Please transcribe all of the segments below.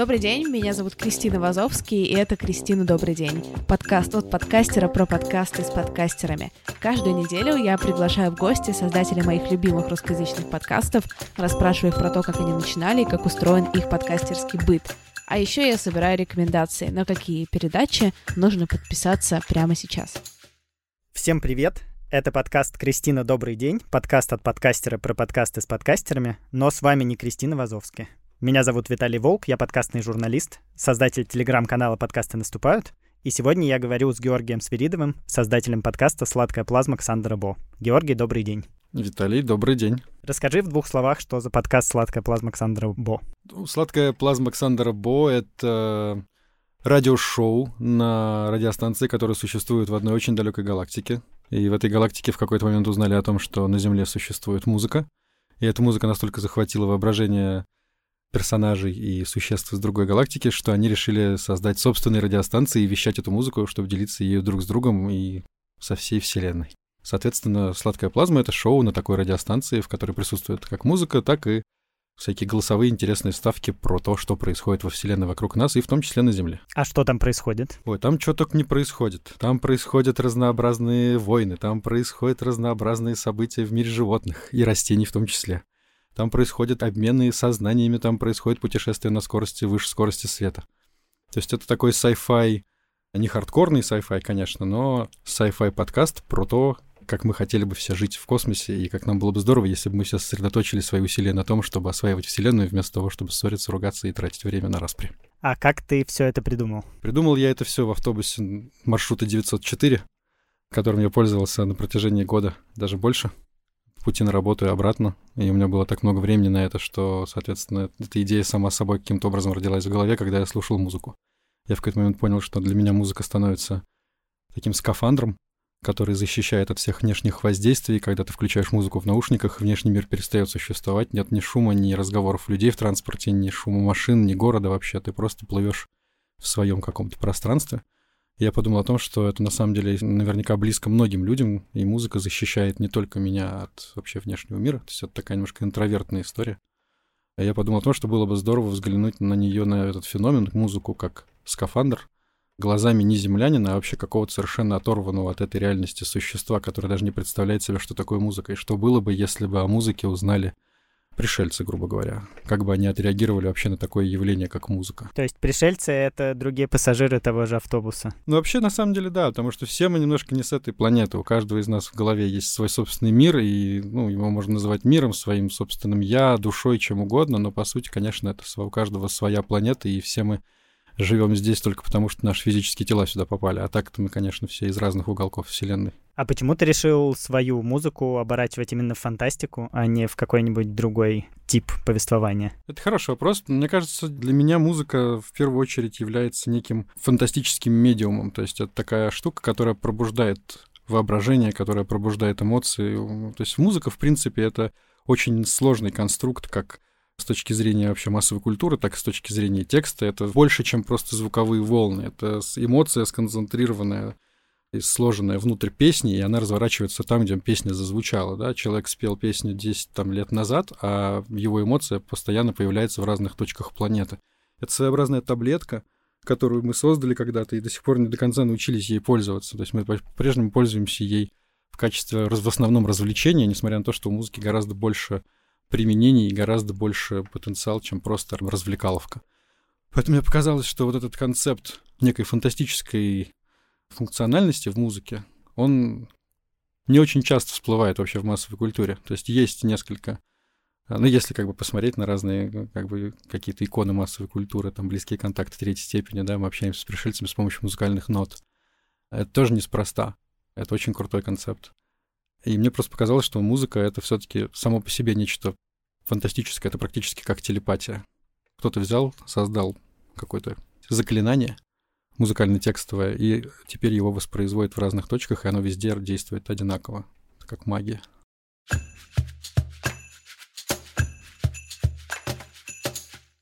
Добрый день, меня зовут Кристина Вазовский, и это «Кристина, добрый день». Подкаст от подкастера про подкасты с подкастерами. Каждую неделю я приглашаю в гости создателей моих любимых русскоязычных подкастов, расспрашиваю их про то, как они начинали и как устроен их подкастерский быт. А еще я собираю рекомендации, на какие передачи нужно подписаться прямо сейчас. Всем привет! Это подкаст «Кристина, добрый день», подкаст от подкастера про подкасты с подкастерами, но с вами не Кристина Вазовская. Меня зовут Виталий Волк, я подкастный журналист, создатель телеграм-канала «Подкасты наступают», и сегодня я говорю с Георгием Свиридовым, создателем подкаста «Сладкая плазма» Ксандра Бо. Георгий, добрый день. Виталий, добрый день. Расскажи в двух словах, что за подкаст «Сладкая плазма» Ксандра Бо. «Сладкая плазма» Ксандра Бо — это радиошоу на радиостанции, которая существует в одной очень далекой галактике. И в этой галактике в какой-то момент узнали о том, что на Земле существует музыка. И эта музыка настолько захватила воображение персонажей и существ из другой галактики, что они решили создать собственные радиостанции и вещать эту музыку, чтобы делиться ею друг с другом и со всей Вселенной. Соответственно, «Сладкая плазма» — это шоу на такой радиостанции, в которой присутствует как музыка, так и всякие голосовые интересные ставки про то, что происходит во Вселенной вокруг нас, и в том числе на Земле. А что там происходит? Ой, там что только не происходит. Там происходят разнообразные войны, там происходят разнообразные события в мире животных, и растений в том числе. Там происходят обмены сознаниями, там происходит путешествие на скорости выше скорости света. То есть это такой sci-fi, не хардкорный sci-fi, конечно, но sci-fi подкаст про то, как мы хотели бы все жить в космосе, и как нам было бы здорово, если бы мы все сосредоточили свои усилия на том, чтобы осваивать Вселенную, вместо того, чтобы ссориться, ругаться и тратить время на распри. А как ты все это придумал? Придумал я это все в автобусе маршрута 904, которым я пользовался на протяжении года, даже больше пути на работу и обратно. И у меня было так много времени на это, что, соответственно, эта идея сама собой каким-то образом родилась в голове, когда я слушал музыку. Я в какой-то момент понял, что для меня музыка становится таким скафандром, который защищает от всех внешних воздействий. Когда ты включаешь музыку в наушниках, внешний мир перестает существовать. Нет ни шума, ни разговоров людей в транспорте, ни шума машин, ни города вообще. Ты просто плывешь в своем каком-то пространстве я подумал о том, что это на самом деле наверняка близко многим людям, и музыка защищает не только меня от вообще внешнего мира, то есть это такая немножко интровертная история. А я подумал о том, что было бы здорово взглянуть на нее, на этот феномен, музыку как скафандр, глазами не землянина, а вообще какого-то совершенно оторванного от этой реальности существа, которое даже не представляет себе, что такое музыка, и что было бы, если бы о музыке узнали пришельцы, грубо говоря. Как бы они отреагировали вообще на такое явление, как музыка. То есть пришельцы — это другие пассажиры того же автобуса? Ну, вообще, на самом деле, да, потому что все мы немножко не с этой планеты. У каждого из нас в голове есть свой собственный мир, и, ну, его можно называть миром, своим собственным «я», душой, чем угодно, но, по сути, конечно, это у каждого своя планета, и все мы живем здесь только потому, что наши физические тела сюда попали. А так-то мы, конечно, все из разных уголков Вселенной. А почему ты решил свою музыку оборачивать именно в фантастику, а не в какой-нибудь другой тип повествования? Это хороший вопрос. Мне кажется, для меня музыка в первую очередь является неким фантастическим медиумом. То есть это такая штука, которая пробуждает воображение, которая пробуждает эмоции. То есть музыка, в принципе, это очень сложный конструкт, как с точки зрения вообще массовой культуры, так и с точки зрения текста. Это больше, чем просто звуковые волны. Это эмоция сконцентрированная сложенная внутрь песни, и она разворачивается там, где песня зазвучала. Да? Человек спел песню 10 там, лет назад, а его эмоция постоянно появляется в разных точках планеты. Это своеобразная таблетка, которую мы создали когда-то и до сих пор не до конца научились ей пользоваться. То есть мы по-прежнему пользуемся ей в качестве в основном развлечения, несмотря на то, что у музыки гораздо больше применений и гораздо больше потенциал, чем просто развлекаловка. Поэтому мне показалось, что вот этот концепт некой фантастической функциональности в музыке, он не очень часто всплывает вообще в массовой культуре. То есть есть несколько ну, если как бы посмотреть на разные как бы какие-то иконы массовой культуры, там близкие контакты третьей степени, да, мы общаемся с пришельцами с помощью музыкальных нот. Это тоже неспроста. Это очень крутой концепт. И мне просто показалось, что музыка — это все таки само по себе нечто фантастическое, это практически как телепатия. Кто-то взял, создал какое-то заклинание музыкально-текстовое, и теперь его воспроизводит в разных точках, и оно везде действует одинаково, как магия.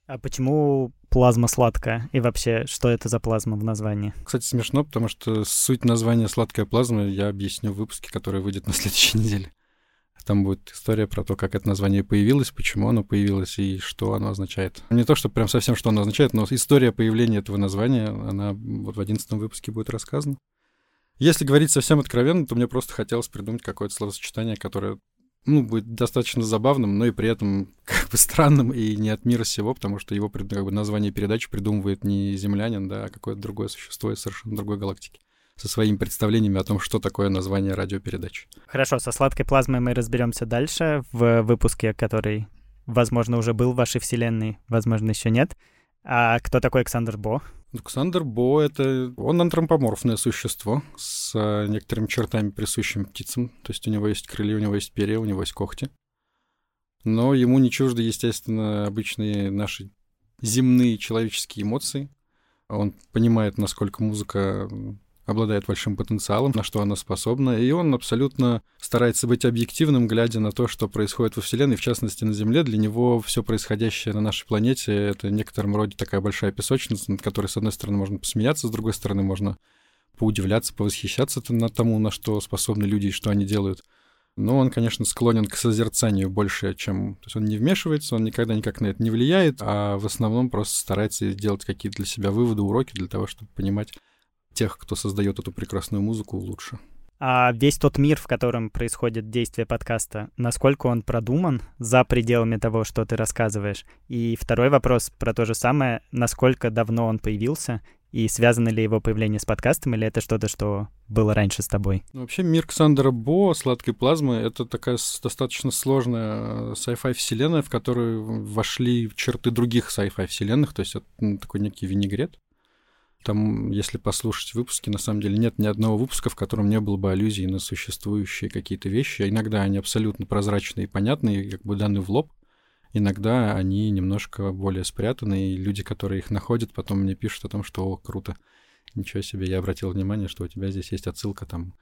А почему плазма сладкая? И вообще, что это за плазма в названии? Кстати, смешно, потому что суть названия «сладкая плазма» я объясню в выпуске, который выйдет на следующей неделе. Там будет история про то, как это название появилось, почему оно появилось и что оно означает. Не то, что прям совсем, что оно означает, но история появления этого названия, она вот в одиннадцатом выпуске будет рассказана. Если говорить совсем откровенно, то мне просто хотелось придумать какое-то словосочетание, которое ну, будет достаточно забавным, но и при этом как бы странным и не от мира сего, потому что его как бы, название передачи придумывает не землянин, да, а какое-то другое существо из совершенно другой галактики со своими представлениями о том, что такое название радиопередач. Хорошо, со сладкой плазмой мы разберемся дальше в выпуске, который, возможно, уже был в вашей вселенной, возможно, еще нет. А кто такой Александр Бо? Александр Бо — это... Он антропоморфное существо с э, некоторыми чертами, присущими птицам. То есть у него есть крылья, у него есть перья, у него есть когти. Но ему не чужды, естественно, обычные наши земные человеческие эмоции. Он понимает, насколько музыка обладает большим потенциалом, на что она способна, и он абсолютно старается быть объективным, глядя на то, что происходит во Вселенной, в частности на Земле. Для него все происходящее на нашей планете — это в некотором роде такая большая песочница, над которой, с одной стороны, можно посмеяться, с другой стороны, можно поудивляться, повосхищаться на тому, на что способны люди и что они делают. Но он, конечно, склонен к созерцанию больше, чем... То есть он не вмешивается, он никогда никак на это не влияет, а в основном просто старается делать какие-то для себя выводы, уроки для того, чтобы понимать, тех, кто создает эту прекрасную музыку, лучше. А весь тот мир, в котором происходит действие подкаста, насколько он продуман за пределами того, что ты рассказываешь? И второй вопрос про то же самое, насколько давно он появился и связано ли его появление с подкастом, или это что-то, что было раньше с тобой? Ну, вообще мир Ксандера Бо, сладкой плазмы, это такая достаточно сложная э, sci-fi вселенная, в которую вошли черты других sci-fi вселенных, то есть это такой некий винегрет. Там, если послушать выпуски, на самом деле нет ни одного выпуска, в котором не было бы аллюзий на существующие какие-то вещи. Иногда они абсолютно прозрачные и понятные, как бы даны в лоб. Иногда они немножко более спрятаны, и люди, которые их находят, потом мне пишут о том, что «О, круто, ничего себе, я обратил внимание, что у тебя здесь есть отсылка там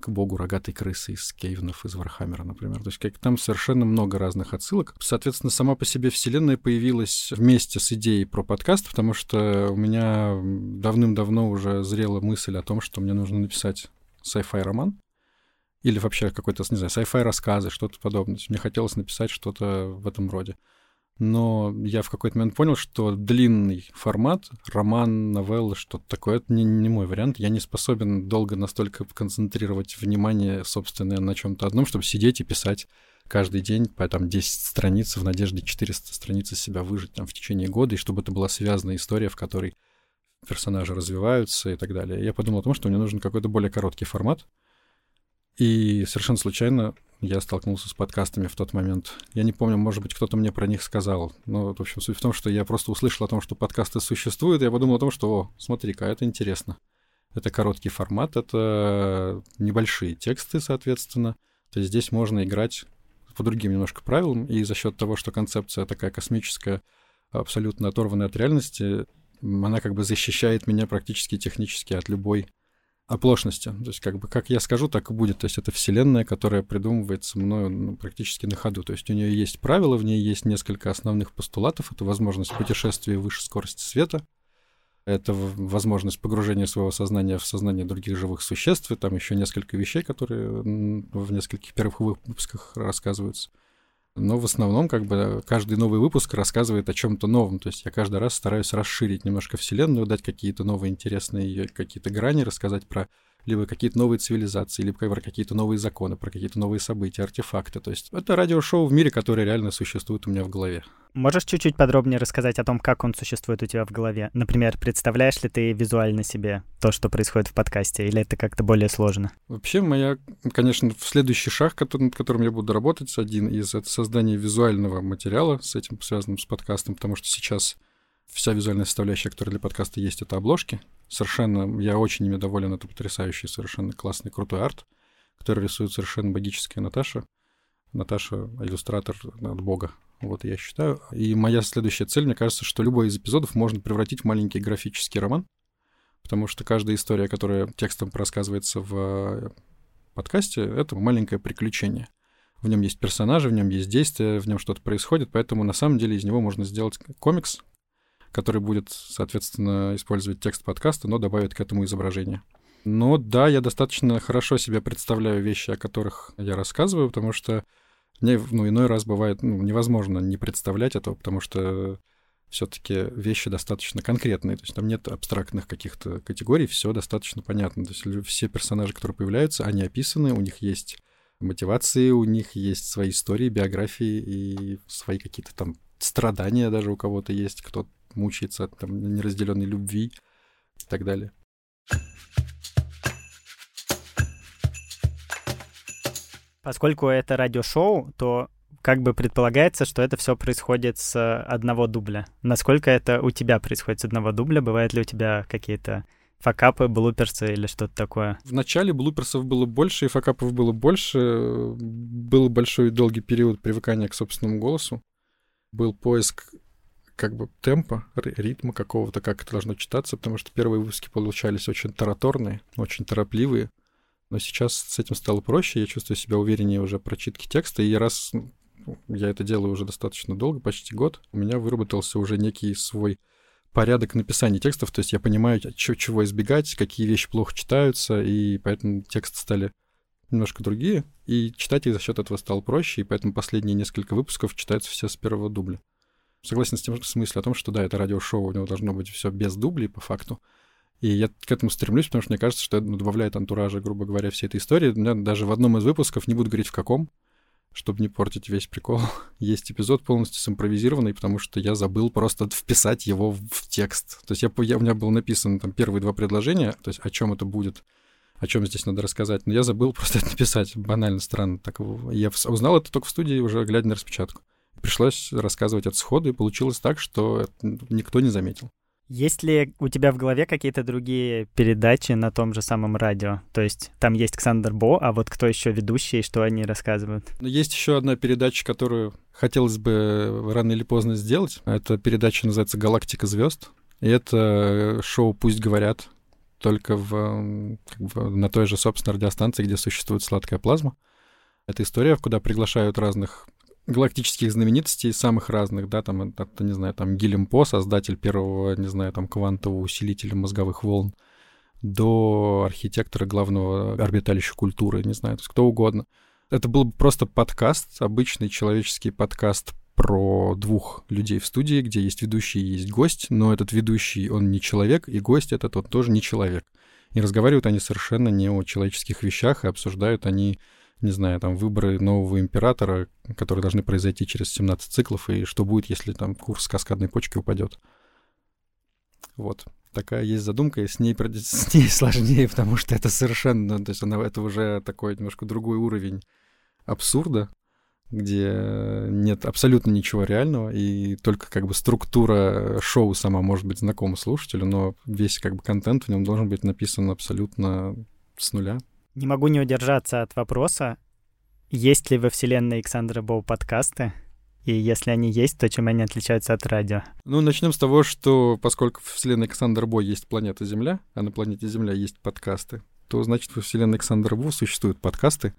к богу рогатой крысы из скейвенов, из Вархаммера, например. То есть как, там совершенно много разных отсылок. Соответственно, сама по себе вселенная появилась вместе с идеей про подкаст, потому что у меня давным-давно уже зрела мысль о том, что мне нужно написать sci-fi роман или вообще какой-то, не знаю, sci-fi рассказы, что-то подобное. Мне хотелось написать что-то в этом роде но я в какой-то момент понял, что длинный формат, роман, новелла, что-то такое, это не, не мой вариант. Я не способен долго настолько концентрировать внимание собственное на чем-то одном, чтобы сидеть и писать каждый день по там 10 страниц в надежде 400 страниц из себя выжить там в течение года, и чтобы это была связанная история, в которой персонажи развиваются и так далее. Я подумал о том, что мне нужен какой-то более короткий формат, и совершенно случайно я столкнулся с подкастами в тот момент. Я не помню, может быть, кто-то мне про них сказал. Но, в общем, суть в том, что я просто услышал о том, что подкасты существуют, и я подумал о том, что, о, смотри-ка, это интересно. Это короткий формат, это небольшие тексты, соответственно. То есть здесь можно играть по другим немножко правилам, и за счет того, что концепция такая космическая, абсолютно оторванная от реальности, она как бы защищает меня практически технически от любой оплошности. То есть, как бы, как я скажу, так и будет. То есть, это вселенная, которая придумывается мною ну, практически на ходу. То есть, у нее есть правила, в ней есть несколько основных постулатов. Это возможность путешествия выше скорости света, это возможность погружения своего сознания в сознание других живых существ, и там еще несколько вещей, которые в нескольких первых выпусках рассказываются. Но в основном, как бы, каждый новый выпуск рассказывает о чем-то новом. То есть я каждый раз стараюсь расширить немножко вселенную, дать какие-то новые интересные ее какие-то грани, рассказать про либо какие-то новые цивилизации, либо про какие-то новые законы, про какие-то новые события, артефакты. То есть это радиошоу в мире, которое реально существует у меня в голове. Можешь чуть-чуть подробнее рассказать о том, как он существует у тебя в голове? Например, представляешь ли ты визуально себе то, что происходит в подкасте, или это как-то более сложно? Вообще, моя, конечно, в следующий шаг, который, над которым я буду работать, один из это создание визуального материала с этим связанным с подкастом, потому что сейчас вся визуальная составляющая, которая для подкаста есть, это обложки. Совершенно, я очень ими доволен, это потрясающий, совершенно классный, крутой арт, который рисует совершенно магическая Наташа. Наташа — иллюстратор от бога, вот я считаю. И моя следующая цель, мне кажется, что любой из эпизодов можно превратить в маленький графический роман, потому что каждая история, которая текстом рассказывается в подкасте, это маленькое приключение. В нем есть персонажи, в нем есть действия, в нем что-то происходит, поэтому на самом деле из него можно сделать комикс, который будет, соответственно, использовать текст подкаста, но добавит к этому изображение. Но да, я достаточно хорошо себе представляю вещи, о которых я рассказываю, потому что Мне, ну, иной раз бывает, ну, невозможно не представлять этого, потому что все-таки вещи достаточно конкретные, то есть там нет абстрактных каких-то категорий, все достаточно понятно. То есть все персонажи, которые появляются, они описаны, у них есть мотивации, у них есть свои истории, биографии и свои какие-то там страдания даже у кого-то есть, кто мучается от там, неразделенной любви и так далее. Поскольку это радиошоу, то как бы предполагается, что это все происходит с одного дубля. Насколько это у тебя происходит с одного дубля? Бывают ли у тебя какие-то факапы, блуперсы или что-то такое? В начале блуперсов было больше, и факапов было больше. Был большой долгий период привыкания к собственному голосу. Был поиск как бы темпа, ритма какого-то, как это должно читаться, потому что первые выпуски получались очень тараторные, очень торопливые. Но сейчас с этим стало проще, я чувствую себя увереннее уже прочитки текста, и раз я это делаю уже достаточно долго, почти год, у меня выработался уже некий свой порядок написания текстов, то есть я понимаю, чего избегать, какие вещи плохо читаются, и поэтому тексты стали немножко другие, и читать их за счет этого стало проще, и поэтому последние несколько выпусков читаются все с первого дубля. Согласен с тем в смысле о том, что да, это радиошоу, у него должно быть все без дублей по факту. И я к этому стремлюсь, потому что мне кажется, что это добавляет антуража, грубо говоря, всей этой истории. У меня даже в одном из выпусков, не буду говорить в каком, чтобы не портить весь прикол, есть эпизод полностью симпровизированный, потому что я забыл просто вписать его в текст. То есть я, я, у меня было написано там первые два предложения, то есть о чем это будет, о чем здесь надо рассказать, но я забыл просто это написать. Банально, странно. Так, я узнал это только в студии, уже глядя на распечатку. Пришлось рассказывать от схода, и получилось так, что никто не заметил. Есть ли у тебя в голове какие-то другие передачи на том же самом радио? То есть там есть Александр Бо, а вот кто еще ведущий, что они рассказывают? Ну, есть еще одна передача, которую хотелось бы рано или поздно сделать. Эта передача называется «Галактика звезд». И это шоу «Пусть говорят», только в, как бы, на той же, собственно, радиостанции, где существует сладкая плазма. Это история, куда приглашают разных галактических знаменитостей самых разных, да, там, это, не знаю, там Гилем По, создатель первого, не знаю, там, квантового усилителя мозговых волн, до архитектора главного орбиталища культуры, не знаю, то есть кто угодно. Это был просто подкаст, обычный человеческий подкаст про двух людей в студии, где есть ведущий и есть гость, но этот ведущий, он не человек, и гость этот, он тоже не человек. И разговаривают они совершенно не о человеческих вещах, и обсуждают они не знаю, там, выборы нового императора, которые должны произойти через 17 циклов, и что будет, если там курс каскадной почки упадет. Вот. Такая есть задумка, и с ней, с ней сложнее, потому что это совершенно, то есть она, это уже такой немножко другой уровень абсурда, где нет абсолютно ничего реального, и только как бы структура шоу сама может быть знакома слушателю, но весь как бы контент в нем должен быть написан абсолютно с нуля. Не могу не удержаться от вопроса, есть ли во вселенной Александра Боу подкасты? И если они есть, то чем они отличаются от радио? Ну, начнем с того, что поскольку в вселенной Александра Бо есть планета Земля, а на планете Земля есть подкасты, то, значит, во вселенной Александра Бо существуют подкасты.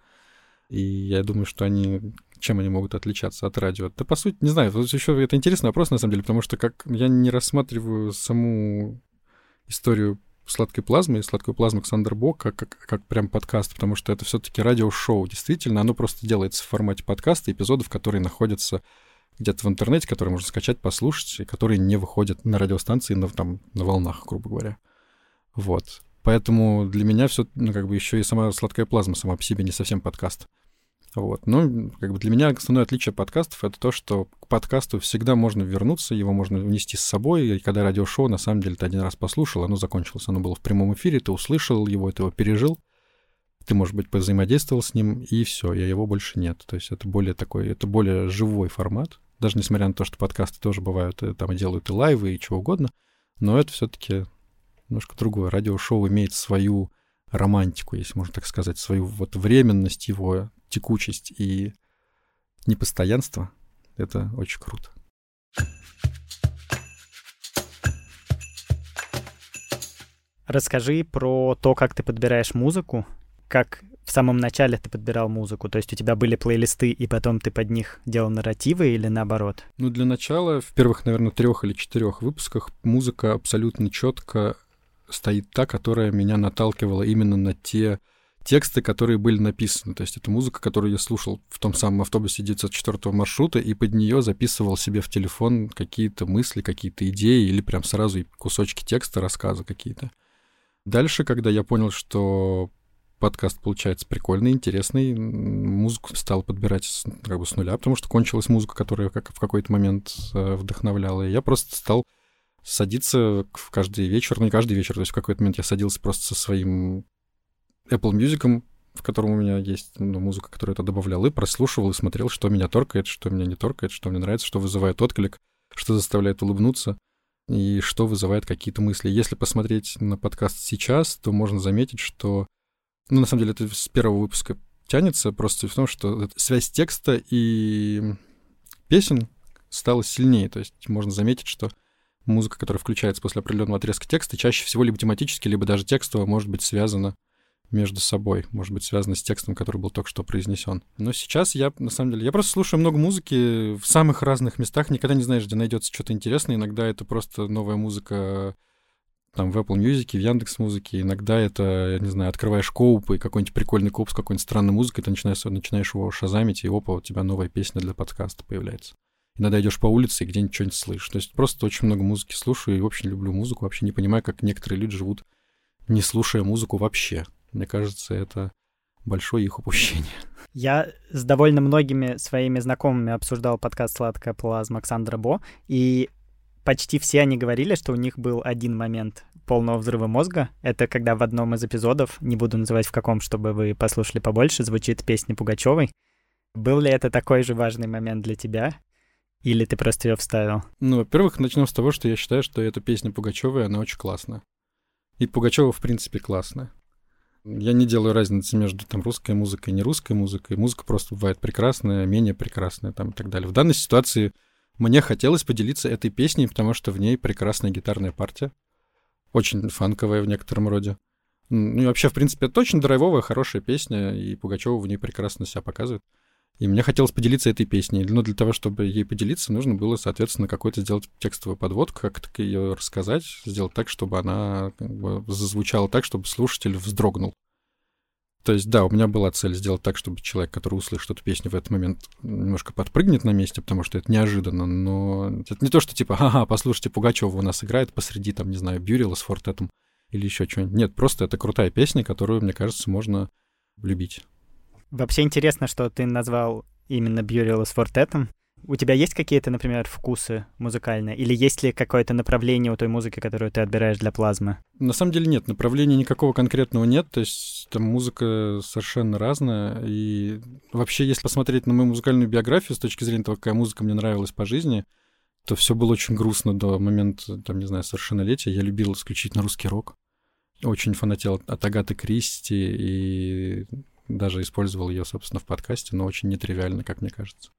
И я думаю, что они... Чем они могут отличаться от радио? Да, по сути, не знаю. Вот еще это интересный вопрос, на самом деле, потому что как я не рассматриваю саму историю сладкой плазмы и сладкую плазму Александр Бок как, как, как прям подкаст, потому что это все-таки радиошоу. Действительно, оно просто делается в формате подкаста, эпизодов, которые находятся где-то в интернете, которые можно скачать, послушать, и которые не выходят на радиостанции на, там, на волнах, грубо говоря. Вот. Поэтому для меня все, ну, как бы еще и сама сладкая плазма сама по себе не совсем подкаст. Вот. Ну, как бы для меня основное отличие подкастов — это то, что к подкасту всегда можно вернуться, его можно унести с собой, и когда радиошоу, на самом деле, ты один раз послушал, оно закончилось, оно было в прямом эфире, ты услышал его, ты его пережил, ты, может быть, позаимодействовал с ним, и все, и его больше нет. То есть это более такой, это более живой формат, даже несмотря на то, что подкасты тоже бывают, э, там делают и лайвы, и чего угодно, но это все-таки немножко другое. Радиошоу имеет свою романтику, если можно так сказать, свою вот временность его, текучесть и непостоянство. Это очень круто. Расскажи про то, как ты подбираешь музыку, как в самом начале ты подбирал музыку, то есть у тебя были плейлисты, и потом ты под них делал нарративы или наоборот? Ну, для начала, в первых, наверное, трех или четырех выпусках музыка абсолютно четко стоит та, которая меня наталкивала именно на те тексты, которые были написаны. То есть это музыка, которую я слушал в том самом автобусе 904 маршрута, и под нее записывал себе в телефон какие-то мысли, какие-то идеи, или прям сразу кусочки текста, рассказа какие-то. Дальше, когда я понял, что подкаст получается прикольный, интересный, музыку стал подбирать с, как бы с нуля, потому что кончилась музыка, которая как в какой-то момент э, вдохновляла. И я просто стал садиться в каждый вечер, ну не каждый вечер, то есть в какой-то момент я садился просто со своим Apple Music, в котором у меня есть ну, музыка, которую это добавлял, и прослушивал и смотрел, что меня торкает, что меня не торкает, что мне нравится, что вызывает отклик, что заставляет улыбнуться и что вызывает какие-то мысли. Если посмотреть на подкаст сейчас, то можно заметить, что, ну, на самом деле, это с первого выпуска тянется, просто в том, что связь текста и песен стала сильнее. То есть можно заметить, что музыка, которая включается после определенного отрезка текста, чаще всего либо тематически, либо даже текстово может быть связана между собой, может быть, связано с текстом, который был только что произнесен. Но сейчас я, на самом деле, я просто слушаю много музыки в самых разных местах, никогда не знаешь, где найдется что-то интересное. Иногда это просто новая музыка там в Apple Music, в Яндекс Музыке. Иногда это, я не знаю, открываешь коуп и какой-нибудь прикольный коуп с какой-нибудь странной музыкой, ты начинаешь, начинаешь его шазамить, и опа, у тебя новая песня для подкаста появляется. Иногда идешь по улице и где-нибудь что-нибудь слышишь. То есть просто очень много музыки слушаю и очень люблю музыку. Вообще не понимаю, как некоторые люди живут, не слушая музыку вообще. Мне кажется, это большое их упущение. Я с довольно многими своими знакомыми обсуждал подкаст «Сладкая плазма» Александра Бо, и почти все они говорили, что у них был один момент полного взрыва мозга. Это когда в одном из эпизодов, не буду называть в каком, чтобы вы послушали побольше, звучит песня Пугачевой. Был ли это такой же важный момент для тебя? Или ты просто ее вставил? Ну, во-первых, начнем с того, что я считаю, что эта песня Пугачевой, она очень классная. И Пугачева, в принципе, классная. Я не делаю разницы между там русской музыкой и не русской музыкой. Музыка просто бывает прекрасная, менее прекрасная там и так далее. В данной ситуации мне хотелось поделиться этой песней, потому что в ней прекрасная гитарная партия. Очень фанковая в некотором роде. Ну и вообще, в принципе, это очень драйвовая, хорошая песня, и Пугачева в ней прекрасно себя показывает. И мне хотелось поделиться этой песней. Но для того, чтобы ей поделиться, нужно было, соответственно, какой-то сделать текстовую подводку, как-то ее рассказать, сделать так, чтобы она как бы, зазвучала так, чтобы слушатель вздрогнул. То есть, да, у меня была цель сделать так, чтобы человек, который услышит эту песню в этот момент, немножко подпрыгнет на месте, потому что это неожиданно, но это не то, что типа, ага, послушайте, Пугачева у нас играет посреди, там, не знаю, Бюрила с фортетом или еще что-нибудь. Нет, просто это крутая песня, которую, мне кажется, можно любить. Вообще интересно, что ты назвал именно Бьюрила с фортетом. У тебя есть какие-то, например, вкусы музыкальные? Или есть ли какое-то направление у той музыки, которую ты отбираешь для плазмы? На самом деле нет, направления никакого конкретного нет, то есть там музыка совершенно разная. И вообще, если посмотреть на мою музыкальную биографию с точки зрения того, какая музыка мне нравилась по жизни, то все было очень грустно до момента, там, не знаю, совершеннолетия. Я любил исключительно русский рок. Очень фанател от Агаты Кристи и даже использовал ее, собственно, в подкасте, но очень нетривиально, как мне кажется.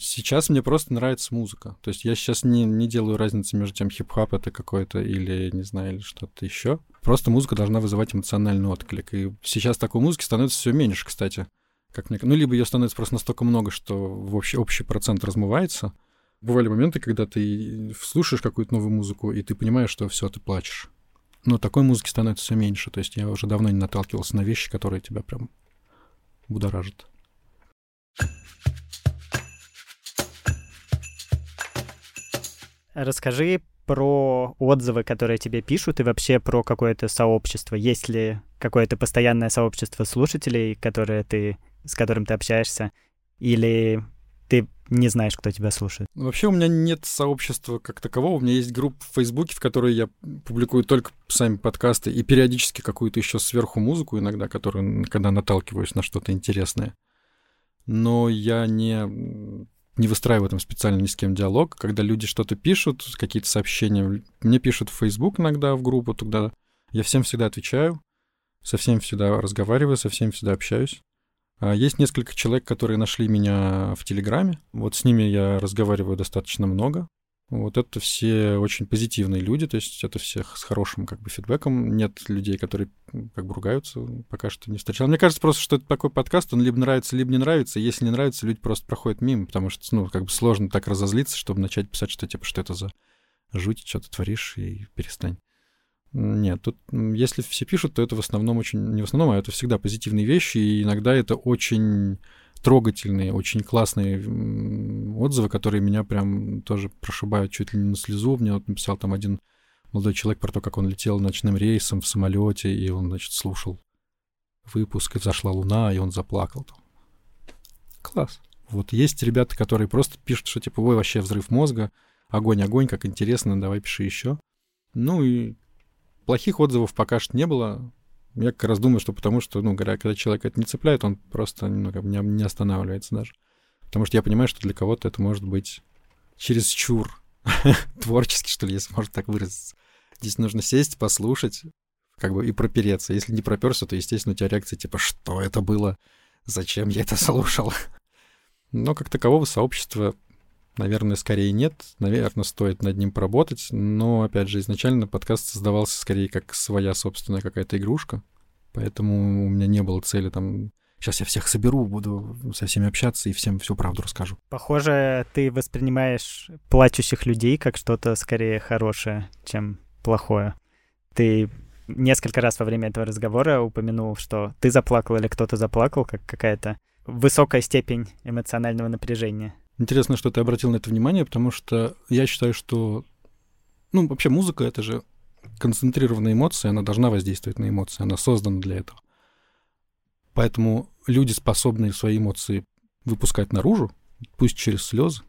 Сейчас мне просто нравится музыка. То есть я сейчас не, не делаю разницы между тем, хип-хап это какой-то или, не знаю, или что-то еще. Просто музыка должна вызывать эмоциональный отклик. И сейчас такой музыки становится все меньше, кстати. Как мне... Ну, либо ее становится просто настолько много, что в общий, общий процент размывается. Бывали моменты, когда ты слушаешь какую-то новую музыку, и ты понимаешь, что все, ты плачешь. Но такой музыки становится все меньше. То есть я уже давно не наталкивался на вещи, которые тебя прям будоражат. Расскажи про отзывы, которые тебе пишут, и вообще про какое-то сообщество. Есть ли какое-то постоянное сообщество слушателей, которые ты, с которым ты общаешься, или ты не знаешь, кто тебя слушает? Вообще у меня нет сообщества как такового. У меня есть группа в Фейсбуке, в которой я публикую только сами подкасты и периодически какую-то еще сверху музыку иногда, которую, когда наталкиваюсь на что-то интересное. Но я не не выстраиваю там специально ни с кем диалог. Когда люди что-то пишут, какие-то сообщения, мне пишут в Facebook иногда, в группу, тогда я всем всегда отвечаю, со всеми всегда разговариваю, со всеми всегда общаюсь. А, есть несколько человек, которые нашли меня в Телеграме. Вот с ними я разговариваю достаточно много. Вот это все очень позитивные люди, то есть это всех с хорошим как бы фидбэком. Нет людей, которые как бы ругаются, пока что не встречал. Мне кажется просто, что это такой подкаст, он либо нравится, либо не нравится. Если не нравится, люди просто проходят мимо, потому что, ну, как бы сложно так разозлиться, чтобы начать писать, что типа, что это за жуть, что ты творишь, и перестань. Нет, тут если все пишут, то это в основном очень... Не в основном, а это всегда позитивные вещи, и иногда это очень трогательные, очень классные отзывы, которые меня прям тоже прошибают чуть ли не на слезу. Мне вот написал там один молодой человек про то, как он летел ночным рейсом в самолете, и он, значит, слушал выпуск, и взошла луна, и он заплакал. Класс. Вот есть ребята, которые просто пишут, что типа, ой, вообще взрыв мозга, огонь, огонь, как интересно, давай пиши еще. Ну и плохих отзывов пока что не было. Я как раз думаю, что потому что, ну, говоря, когда человек это не цепляет, он просто ну, не, останавливается даже. Потому что я понимаю, что для кого-то это может быть чересчур творчески, что ли, если можно так выразиться. Здесь нужно сесть, послушать, как бы и пропереться. Если не проперся, то, естественно, у тебя реакция типа, что это было? Зачем я это слушал? Но как такового сообщества, наверное, скорее нет. Наверное, стоит над ним поработать. Но, опять же, изначально подкаст создавался скорее как своя собственная какая-то игрушка. Поэтому у меня не было цели там сейчас я всех соберу, буду со всеми общаться и всем всю правду расскажу. Похоже, ты воспринимаешь плачущих людей как что-то скорее хорошее, чем плохое. Ты несколько раз во время этого разговора упомянул, что ты заплакал или кто-то заплакал, как какая-то высокая степень эмоционального напряжения. Интересно, что ты обратил на это внимание, потому что я считаю, что... Ну, вообще музыка — это же концентрированная эмоция, она должна воздействовать на эмоции, она создана для этого. Поэтому люди, способные свои эмоции выпускать наружу, пусть через слезы,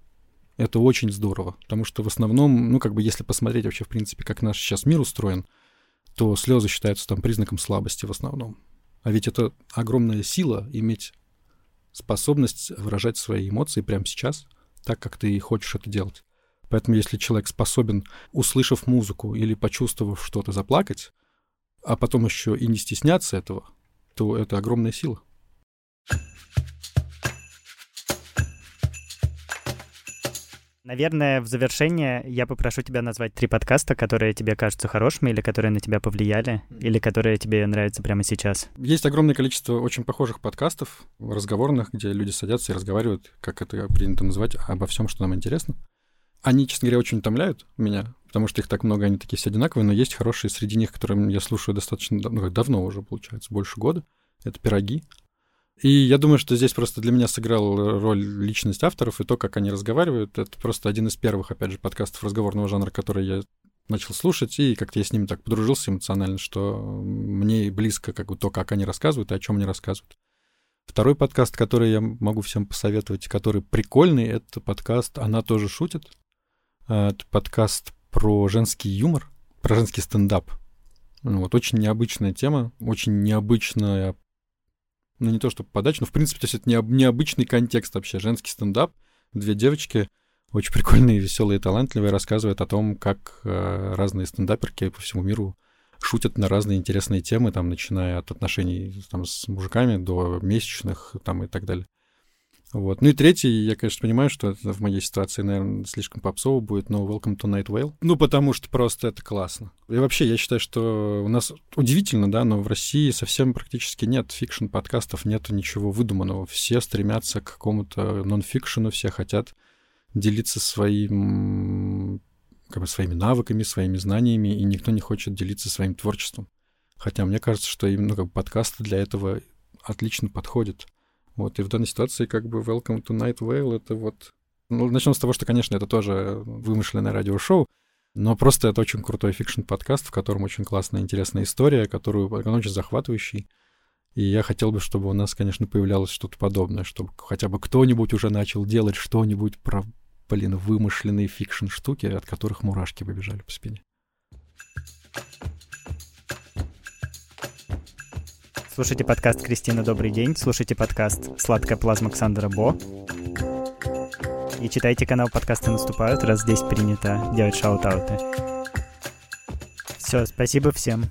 это очень здорово, потому что в основном, ну, как бы, если посмотреть вообще, в принципе, как наш сейчас мир устроен, то слезы считаются там признаком слабости в основном. А ведь это огромная сила иметь способность выражать свои эмоции прямо сейчас, так, как ты хочешь это делать. Поэтому если человек способен, услышав музыку или почувствовав что-то, заплакать, а потом еще и не стесняться этого, то это огромная сила. Наверное, в завершение я попрошу тебя назвать три подкаста, которые тебе кажутся хорошими, или которые на тебя повлияли, или которые тебе нравятся прямо сейчас. Есть огромное количество очень похожих подкастов, разговорных, где люди садятся и разговаривают, как это принято называть, обо всем, что нам интересно. Они, честно говоря, очень утомляют меня, потому что их так много, они такие все одинаковые, но есть хорошие среди них, которые я слушаю достаточно ну, давно уже, получается, больше года. Это «Пироги», и я думаю, что здесь просто для меня сыграл роль личность авторов и то, как они разговаривают. Это просто один из первых, опять же, подкастов разговорного жанра, который я начал слушать, и как-то я с ними так подружился эмоционально, что мне близко как бы то, как они рассказывают и о чем они рассказывают. Второй подкаст, который я могу всем посоветовать, который прикольный, это подкаст «Она тоже шутит». Это подкаст про женский юмор, про женский стендап. Вот, очень необычная тема, очень необычная ну не то чтобы подача, но в принципе, то есть это необычный контекст вообще, женский стендап, две девочки, очень прикольные, веселые, талантливые, рассказывают о том, как э, разные стендаперки по всему миру шутят на разные интересные темы, там, начиная от отношений там, с мужиками до месячных там, и так далее. Вот. Ну и третий, я, конечно, понимаю, что это в моей ситуации, наверное, слишком попсово будет, но Welcome to Night Vale. Ну, потому что просто это классно. И вообще, я считаю, что у нас удивительно, да, но в России совсем практически нет фикшн-подкастов, нет ничего выдуманного. Все стремятся к какому-то нон-фикшену, все хотят делиться своим, как бы своими навыками, своими знаниями, и никто не хочет делиться своим творчеством. Хотя мне кажется, что именно как бы подкасты для этого отлично подходят. Вот, и в данной ситуации как бы Welcome to Night Vale — это вот... Ну, начнем с того, что, конечно, это тоже вымышленное радиошоу, но просто это очень крутой fiction -подкаст, в котором очень классная, интересная история, которую он очень захватывающий. И я хотел бы, чтобы у нас, конечно, появлялось что-то подобное, чтобы хотя бы кто-нибудь уже начал делать что-нибудь про, блин, вымышленные fiction -штуки, от которых мурашки побежали по спине. Слушайте подкаст Кристина «Добрый день», слушайте подкаст «Сладкая плазма» Александра Бо. И читайте канал «Подкасты наступают», раз здесь принято делать шаут-ауты. Все, спасибо всем.